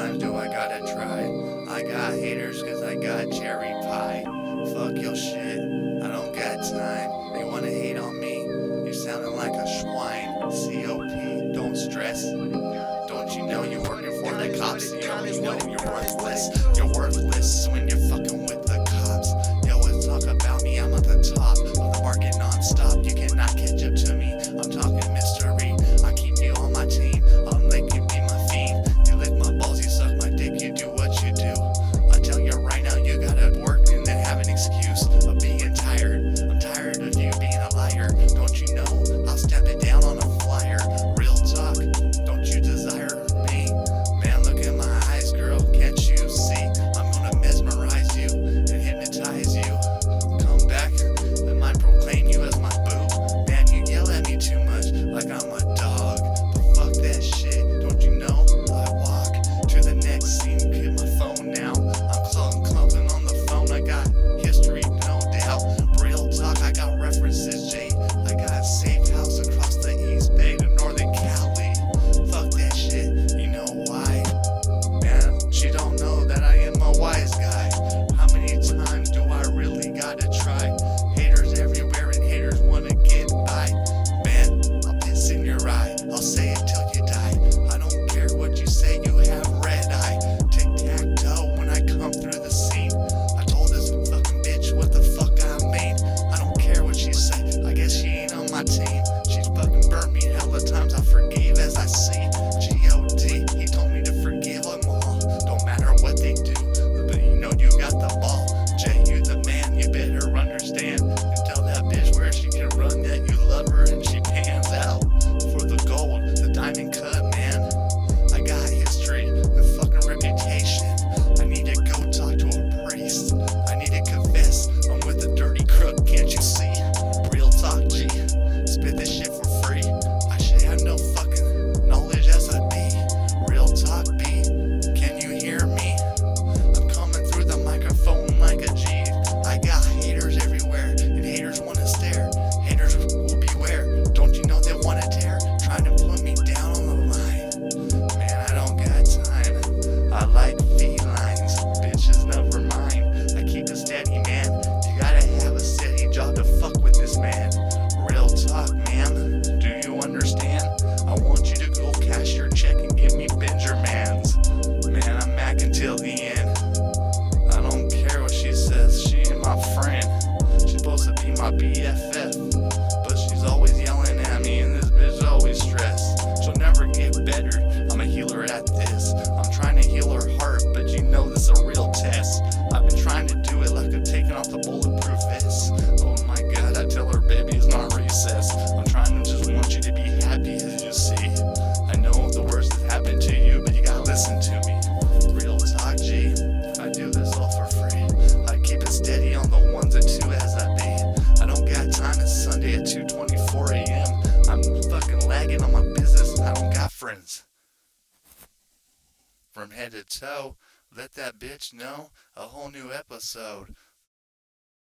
times do I gotta try? I got haters cause I got cherry pie. Fuck your shit, I don't got time. They wanna hate on me, you sounding like a swine. COP, don't stress. Don't you know you're working for the cops? You only know you're worthless. You're worthless when you're fucking. out the bulletproof vest. Oh my god, I tell her, baby, it's not recess. I'm trying to just want you to be happy, as you see. I know the worst that happened to you, but you gotta listen to me. Real talk, G. I do this all for free. I keep it steady on the ones and two as I be. I don't got time, it's Sunday at 2.24 a.m. I'm fucking lagging on my business, I don't got friends. From head to toe, let that bitch know a whole new episode.